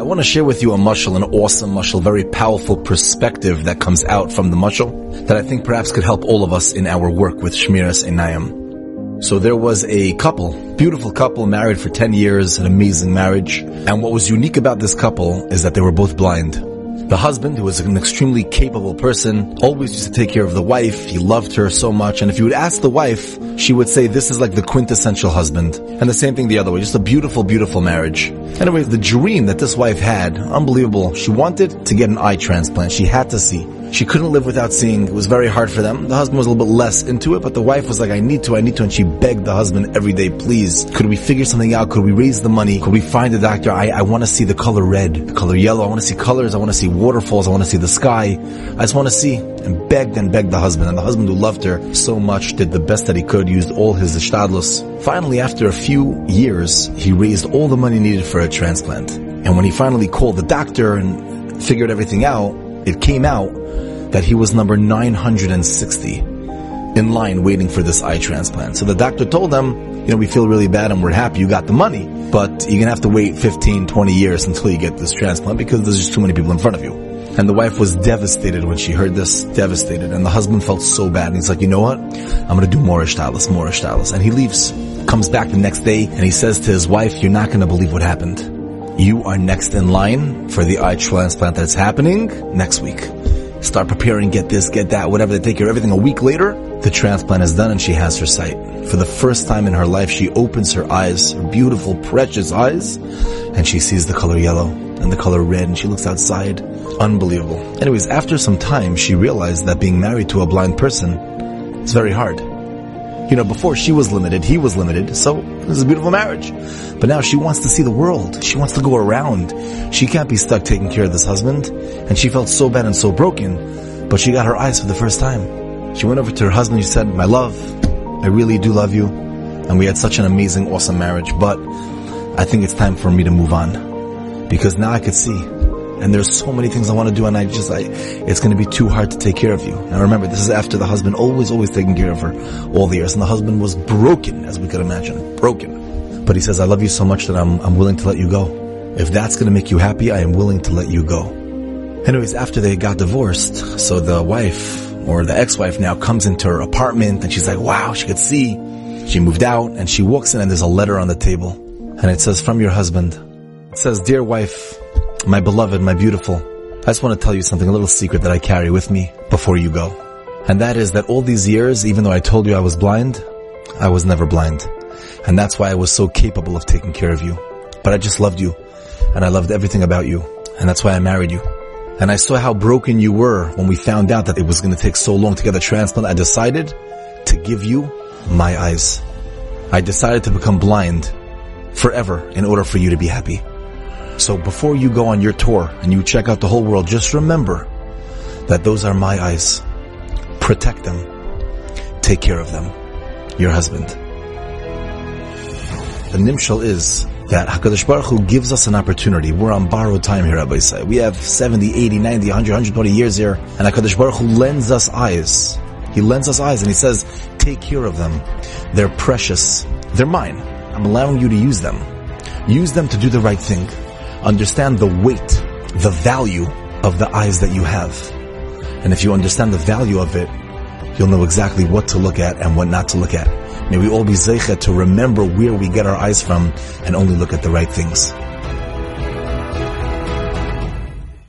I want to share with you a mushal, an awesome mushal, very powerful perspective that comes out from the mushal that I think perhaps could help all of us in our work with Shmiras Einayim. So there was a couple, beautiful couple, married for 10 years, an amazing marriage. And what was unique about this couple is that they were both blind. The husband, who was an extremely capable person, always used to take care of the wife. He loved her so much. And if you would ask the wife, she would say this is like the quintessential husband. And the same thing the other way. Just a beautiful, beautiful marriage. Anyways, the dream that this wife had, unbelievable. She wanted to get an eye transplant. She had to see. She couldn't live without seeing. It was very hard for them. The husband was a little bit less into it, but the wife was like, I need to, I need to. And she begged the husband every day, please, could we figure something out? Could we raise the money? Could we find a doctor? I, I want to see the color red, the color yellow. I want to see colors. I want to see waterfalls. I want to see the sky. I just want to see. And begged and begged the husband. And the husband who loved her so much did the best that he could, used all his ishtadlus. Finally, after a few years, he raised all the money needed for a transplant. And when he finally called the doctor and figured everything out, it came out that he was number 960 in line waiting for this eye transplant. So the doctor told them, you know, we feel really bad and we're happy you got the money, but you're gonna have to wait 15, 20 years until you get this transplant because there's just too many people in front of you. And the wife was devastated when she heard this, devastated. And the husband felt so bad. And he's like, you know what? I'm gonna do more ishtadlus, more ishtadlus. And he leaves, comes back the next day, and he says to his wife, you're not gonna believe what happened. You are next in line for the eye transplant that's happening next week start preparing, get this, get that, whatever. They take care of everything. A week later, the transplant is done and she has her sight. For the first time in her life, she opens her eyes, her beautiful, precious eyes, and she sees the color yellow and the color red and she looks outside. Unbelievable. Anyways, after some time, she realized that being married to a blind person is very hard. You know, before she was limited, he was limited, so this is a beautiful marriage. But now she wants to see the world. She wants to go around. She can't be stuck taking care of this husband. And she felt so bad and so broken, but she got her eyes for the first time. She went over to her husband, she said, my love, I really do love you. And we had such an amazing, awesome marriage, but I think it's time for me to move on. Because now I could see and there's so many things I want to do, and I just, I, it's going to be too hard to take care of you. And remember, this is after the husband always, always taking care of her all the years, and the husband was broken, as we could imagine, broken. But he says, "I love you so much that I'm, I'm willing to let you go. If that's going to make you happy, I am willing to let you go." Anyways, after they got divorced, so the wife or the ex-wife now comes into her apartment, and she's like, "Wow, she could see." She moved out, and she walks in, and there's a letter on the table, and it says, "From your husband." It says, "Dear wife." My beloved, my beautiful, I just want to tell you something, a little secret that I carry with me before you go. And that is that all these years, even though I told you I was blind, I was never blind. And that's why I was so capable of taking care of you. But I just loved you. And I loved everything about you. And that's why I married you. And I saw how broken you were when we found out that it was going to take so long to get a transplant. I decided to give you my eyes. I decided to become blind forever in order for you to be happy. So before you go on your tour and you check out the whole world, just remember that those are my eyes. Protect them. Take care of them. Your husband. The nimshal is that HaKadosh Baruch Hu gives us an opportunity. We're on borrowed time here, Rabbosai. We have 70, 80, 90, 100, 120 years here, and HaKadosh Baruch Hu lends us eyes. He lends us eyes and he says, take care of them. They're precious. They're mine. I'm allowing you to use them. Use them to do the right thing understand the weight, the value of the eyes that you have. And if you understand the value of it, you'll know exactly what to look at and what not to look at. May we all be zeichet to remember where we get our eyes from and only look at the right things.